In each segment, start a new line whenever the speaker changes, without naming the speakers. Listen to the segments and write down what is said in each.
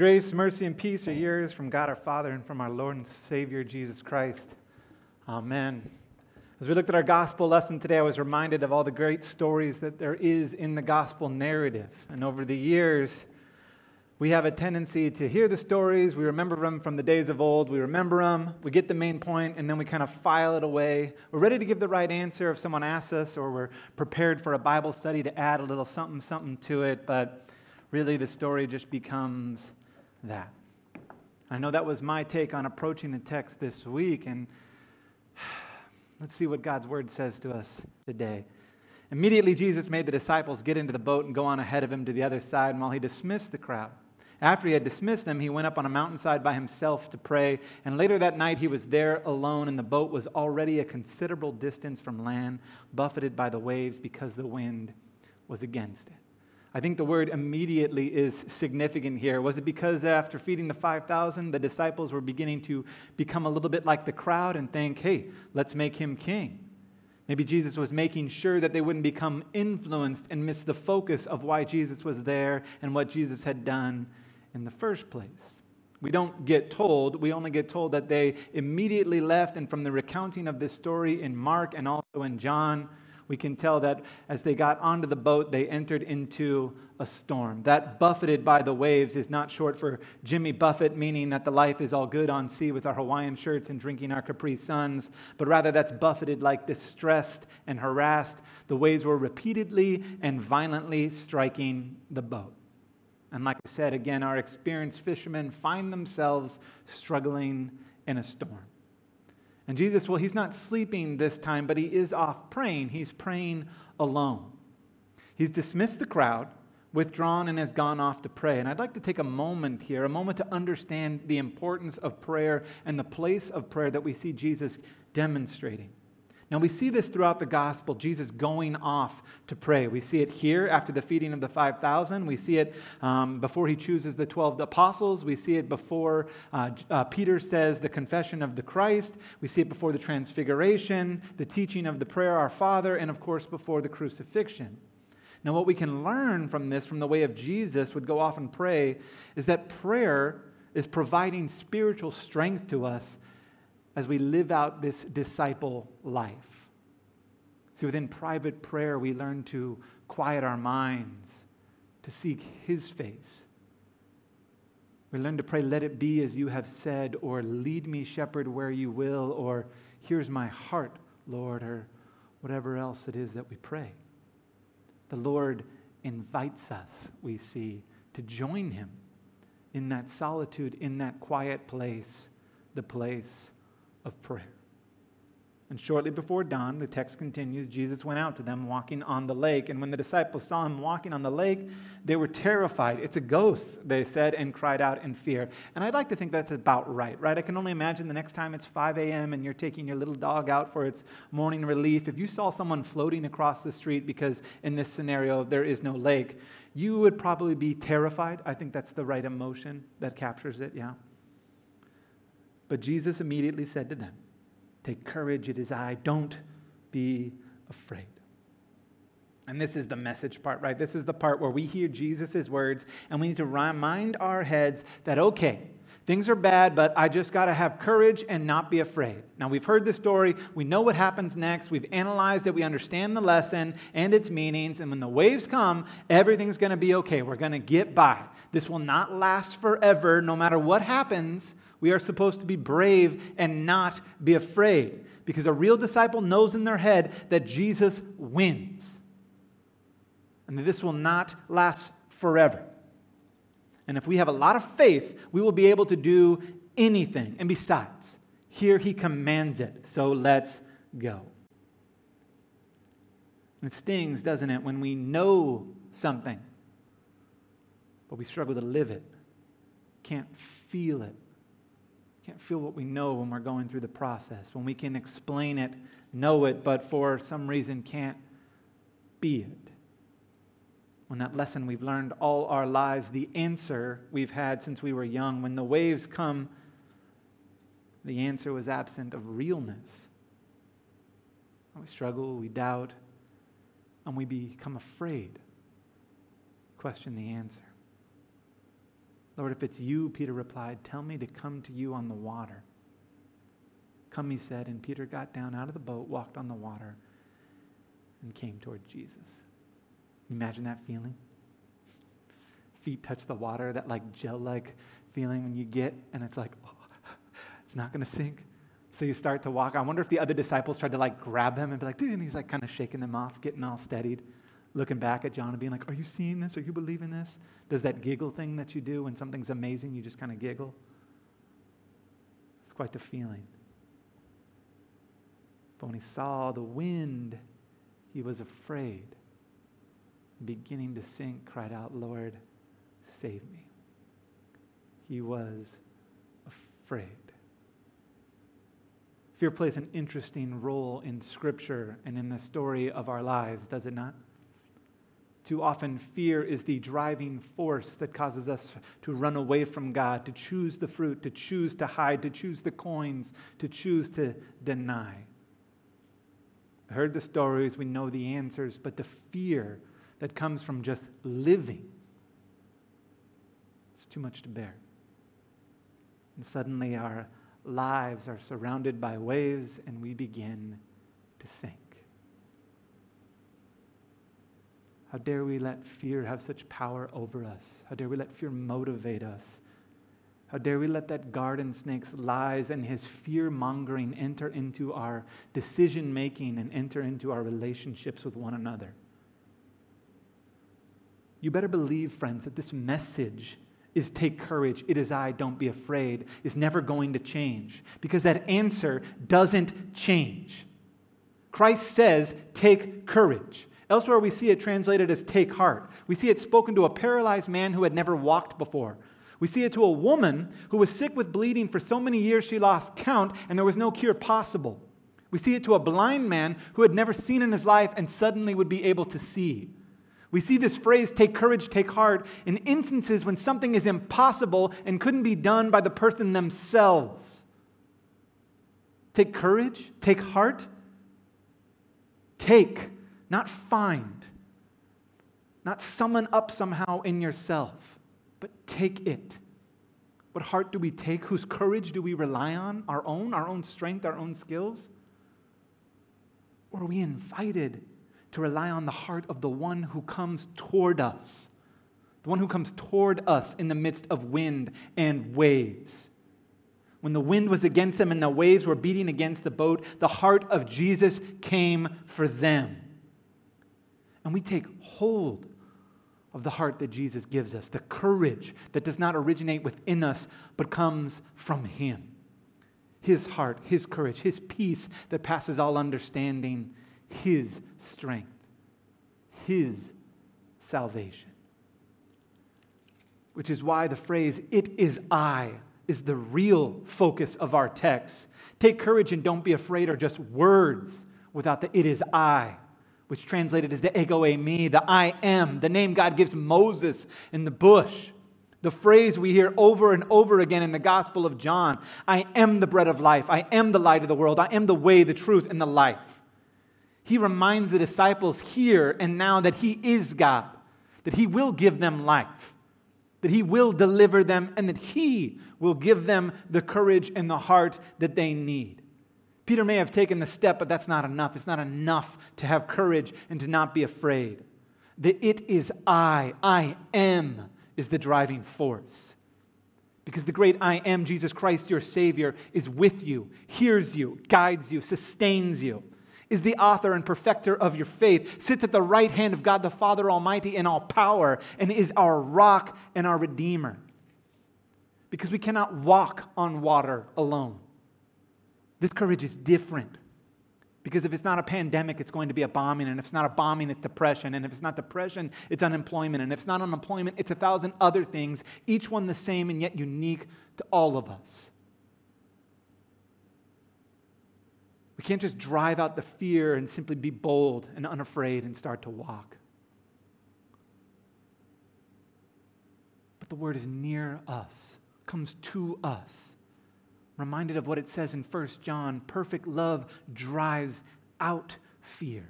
grace, mercy, and peace are yours from God our Father and from our Lord and Savior Jesus Christ. Amen. As we looked at our gospel lesson today, I was reminded of all the great stories that there is in the gospel narrative. And over the years, we have a tendency to hear the stories, we remember them from the days of old, we remember them, we get the main point, and then we kind of file it away. We're ready to give the right answer if someone asks us, or we're prepared for a Bible study to add a little something, something to it, but really the story just becomes that. I know that was my take on approaching the text this week, and let's see what God's word says to us today. Immediately, Jesus made the disciples get into the boat and go on ahead of him to the other side, and while he dismissed the crowd, after he had dismissed them, he went up on a mountainside by himself to pray. And later that night, he was there alone, and the boat was already a considerable distance from land, buffeted by the waves because the wind was against it. I think the word immediately is significant here. Was it because after feeding the 5,000, the disciples were beginning to become a little bit like the crowd and think, hey, let's make him king? Maybe Jesus was making sure that they wouldn't become influenced and miss the focus of why Jesus was there and what Jesus had done in the first place. We don't get told, we only get told that they immediately left. And from the recounting of this story in Mark and also in John, we can tell that as they got onto the boat, they entered into a storm. That buffeted by the waves is not short for Jimmy Buffett, meaning that the life is all good on sea with our Hawaiian shirts and drinking our Capri Suns, but rather that's buffeted like distressed and harassed. The waves were repeatedly and violently striking the boat. And like I said, again, our experienced fishermen find themselves struggling in a storm. And Jesus, well, he's not sleeping this time, but he is off praying. He's praying alone. He's dismissed the crowd, withdrawn, and has gone off to pray. And I'd like to take a moment here, a moment to understand the importance of prayer and the place of prayer that we see Jesus demonstrating. Now, we see this throughout the gospel, Jesus going off to pray. We see it here after the feeding of the 5,000. We see it um, before he chooses the 12 apostles. We see it before uh, uh, Peter says the confession of the Christ. We see it before the transfiguration, the teaching of the prayer, Our Father, and of course, before the crucifixion. Now, what we can learn from this, from the way of Jesus would go off and pray, is that prayer is providing spiritual strength to us as we live out this disciple life. See, within private prayer, we learn to quiet our minds, to seek His face. We learn to pray, let it be as you have said, or lead me, shepherd, where you will, or here's my heart, Lord, or whatever else it is that we pray. The Lord invites us, we see, to join Him in that solitude, in that quiet place, the place of prayer. And shortly before dawn, the text continues, Jesus went out to them walking on the lake. And when the disciples saw him walking on the lake, they were terrified. It's a ghost, they said, and cried out in fear. And I'd like to think that's about right, right? I can only imagine the next time it's 5 a.m. and you're taking your little dog out for its morning relief. If you saw someone floating across the street, because in this scenario there is no lake, you would probably be terrified. I think that's the right emotion that captures it, yeah. But Jesus immediately said to them, Take courage, it is I. Don't be afraid. And this is the message part, right? This is the part where we hear Jesus' words and we need to remind our heads that, okay, things are bad, but I just got to have courage and not be afraid. Now, we've heard the story. We know what happens next. We've analyzed it. We understand the lesson and its meanings. And when the waves come, everything's going to be okay. We're going to get by. This will not last forever, no matter what happens. We are supposed to be brave and not be afraid because a real disciple knows in their head that Jesus wins and that this will not last forever. And if we have a lot of faith, we will be able to do anything. And besides, here he commands it. So let's go. It stings, doesn't it, when we know something, but we struggle to live it, can't feel it, can't feel what we know when we're going through the process, when we can explain it, know it, but for some reason can't be it. When that lesson we've learned all our lives, the answer we've had since we were young, when the waves come, the answer was absent of realness. We struggle, we doubt, and we become afraid. Question the answer. Lord, if it's you, Peter replied, tell me to come to you on the water. Come, he said, and Peter got down out of the boat, walked on the water, and came toward Jesus. Imagine that feeling? Feet touch the water, that like gel like feeling when you get, and it's like, oh, it's not going to sink. So you start to walk. I wonder if the other disciples tried to like grab him and be like, dude, and he's like kind of shaking them off, getting all steadied, looking back at John and being like, Are you seeing this? Are you believing this? Does that giggle thing that you do when something's amazing, you just kind of giggle? It's quite the feeling. But when he saw the wind, he was afraid. Beginning to sink, cried out, Lord, save me. He was afraid. Fear plays an interesting role in Scripture and in the story of our lives, does it not? Too often, fear is the driving force that causes us to run away from God, to choose the fruit, to choose to hide, to choose the coins, to choose to deny. Heard the stories, we know the answers, but the fear that comes from just living It's too much to bear. And suddenly our lives are surrounded by waves and we begin to sink. How dare we let fear have such power over us? How dare we let fear motivate us? How dare we let that garden snake's lies and his fear mongering enter into our decision making and enter into our relationships with one another? You better believe, friends, that this message is take courage, it is I, don't be afraid, is never going to change because that answer doesn't change. Christ says, take courage. Elsewhere, we see it translated as take heart. We see it spoken to a paralyzed man who had never walked before. We see it to a woman who was sick with bleeding for so many years she lost count and there was no cure possible. We see it to a blind man who had never seen in his life and suddenly would be able to see. We see this phrase, take courage, take heart, in instances when something is impossible and couldn't be done by the person themselves. Take courage, take heart. Take, not find, not summon up somehow in yourself but take it. What heart do we take? Whose courage do we rely on? Our own, our own strength, our own skills? Or are we invited to rely on the heart of the one who comes toward us? The one who comes toward us in the midst of wind and waves. When the wind was against them and the waves were beating against the boat, the heart of Jesus came for them. And we take hold of the heart that Jesus gives us, the courage that does not originate within us, but comes from Him. His heart, His courage, His peace that passes all understanding, His strength, His salvation. Which is why the phrase, it is I, is the real focus of our text. Take courage and don't be afraid are just words without the it is I which translated as the ego eimi the I am, the name God gives Moses in the bush. The phrase we hear over and over again in the Gospel of John I am the bread of life. I am the light of the world. I am the way, the truth, and the life. He reminds the disciples here and now that He is God, that He will give them life, that He will deliver them, and that He will give them the courage and the heart that they need. Peter may have taken the step, but that's not enough. It's not enough to have courage and to not be afraid. The it is I, I am, is the driving force. Because the great I am, Jesus Christ, your Savior, is with you, hears you, guides you, sustains you, is the author and perfecter of your faith, sits at the right hand of God the Father Almighty in all power, and is our rock and our Redeemer. Because we cannot walk on water alone. This courage is different. Because if it's not a pandemic, it's going to be a bombing. And if it's not a bombing, it's depression. And if it's not depression, it's unemployment. And if it's not unemployment, it's a thousand other things, each one the same and yet unique to all of us. We can't just drive out the fear and simply be bold and unafraid and start to walk. But the word is near us, comes to us reminded of what it says in 1 John perfect love drives out fear.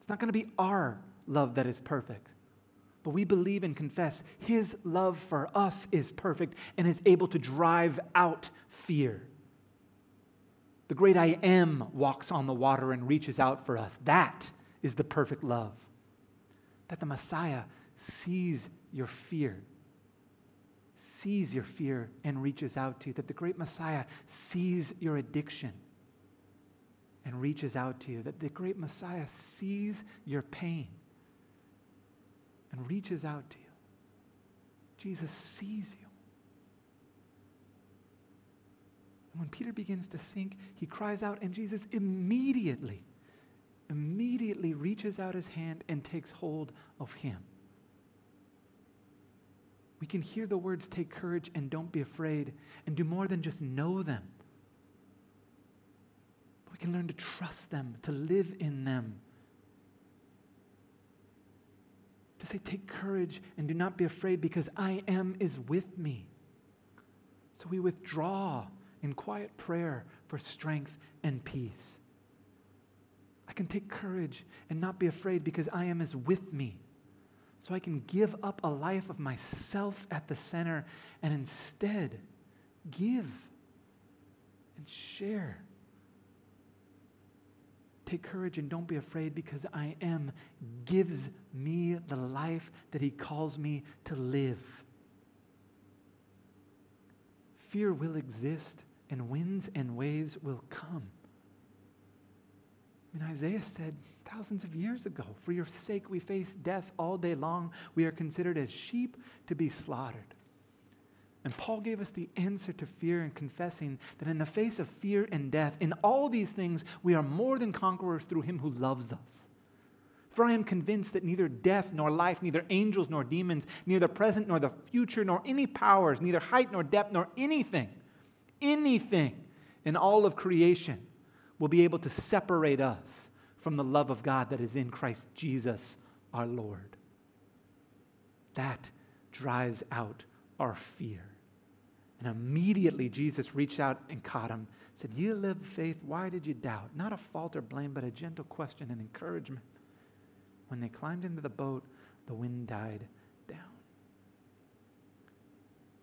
It's not going to be our love that is perfect, but but we believe and confess his love for us is perfect and is able to drive out fear. The great I am walks on the water and reaches out for us. That is the perfect love. That the Messiah sees your fear, sees your fear and reaches out to you. That the great Messiah sees your addiction and reaches out to you. That the great Messiah sees your pain and reaches out to you. Jesus sees you. And when Peter begins to sink, he cries out, and Jesus immediately, immediately reaches out his hand and takes hold of him. We can hear the words, take courage and don't be afraid, and do more than just know them. But we can learn to trust them, to live in them. To say, take courage and do not be afraid because I am is with me. So we withdraw in quiet prayer for strength and peace. I can take courage and not be afraid because I am is with me. So I can give up a life of myself at the center and instead give and share. Take courage and don't be afraid because I am gives me the life that He calls me to live. Fear will exist and winds and waves will come. I mean, Isaiah said thousands of years ago, For your sake we face death all day long. We are considered as sheep to be slaughtered. And Paul gave us the answer to fear and confessing that in the face of fear and death, in all these things, we are more than conquerors through him who loves us. For I am convinced that neither death nor life, neither angels nor demons, neither the present nor the future, nor any powers, neither height nor depth, nor anything anything in all of creation will be able to separate us from the love of God that is in Christ Jesus our Lord. That drives out our fear. And immediately Jesus reached out and caught him, said, You live faith, why did you doubt? Not a fault or blame, but a gentle question and encouragement. When they climbed into the boat, the wind died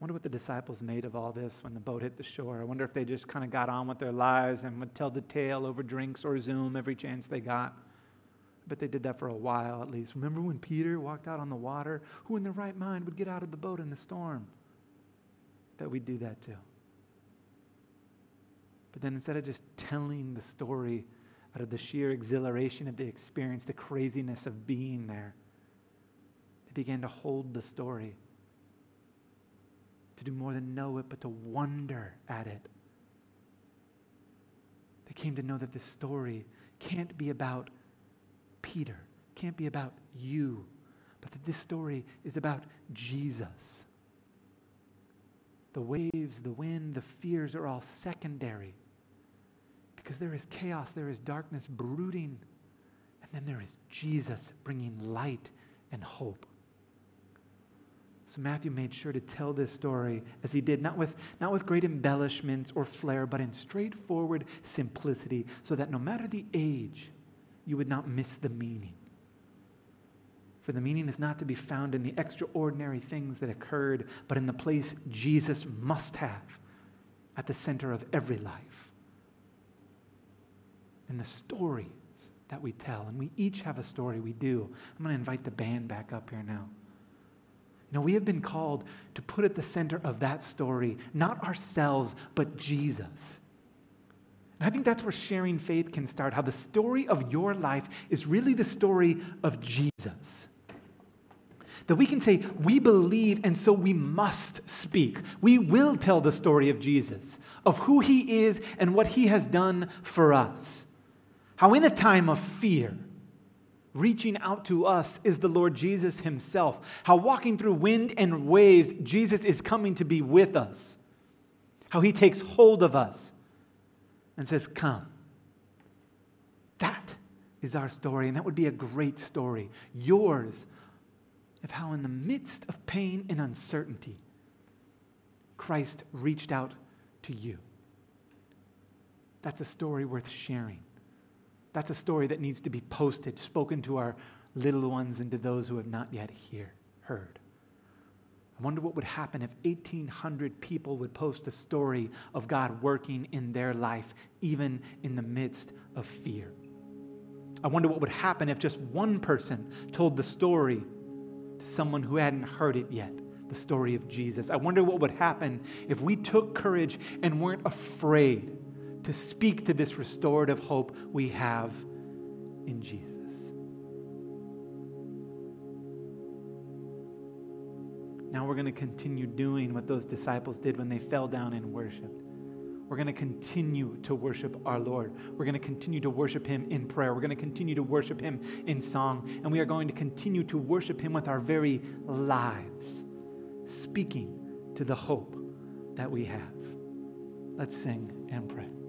wonder what the disciples made of all this when the boat hit the shore. I wonder if they just kind of got on with their lives and would tell the tale over drinks or Zoom every chance they got. But they did that for a while at least. Remember when Peter walked out on the water? Who in their right mind would get out of the boat in the storm? That we'd do that too. But then instead of just telling the story out of the sheer exhilaration of the experience, the craziness of being there, they began to hold the story to do more than know it, but to wonder at it. They came to know that this story can't be about Peter, can't be about you, but that this story is about Jesus. The waves, the wind, the fears are all secondary because there is chaos, there is darkness brooding, and then there is Jesus bringing light and hope. So Matthew made sure to tell this story as he did, not with, not with great embellishments or flair, but in straightforward simplicity, so that no matter the age, you would not miss the meaning. For the meaning is not to be found in the extraordinary things that occurred, but in the place Jesus must have at the center of every life. In the stories that we tell, and we each have a story, we do. I'm going to invite the band back up here now. Know, we have been called to put at the center of that story not ourselves, but Jesus. And I think that's where sharing faith can start, how the story of your life is really the story of Jesus. That we can say, we believe, and so we must speak. We will tell the story of Jesus, of who he is and what he has done for us. How, in a time of fear, reaching out to us is the Lord Jesus Himself. How walking through wind and waves, Jesus is coming to be with us. How He takes hold of us and says, Come. That is our story, and that would be a great story. Yours of how, in the midst of pain and uncertainty, Christ reached out to you. That's a story worth sharing. That's a story that needs to be posted, spoken to our little ones and to those who have not yet hear, heard. I wonder what would happen if 1,800 people would post a story of God working in their life, even in the midst of fear. I wonder what would happen if just one person told the story to someone who hadn't heard it yet the story of Jesus. I wonder what would happen if we took courage and weren't afraid to speak to this restorative hope we have in Jesus. Now we're going to continue doing what those disciples did when they fell down and worshiped. We're going to continue to worship our Lord. We're going to continue to worship Him in prayer. We're going to continue to worship Him in song. And we are going to continue to worship Him with our very lives, speaking to the hope that we have. Let's sing and pray.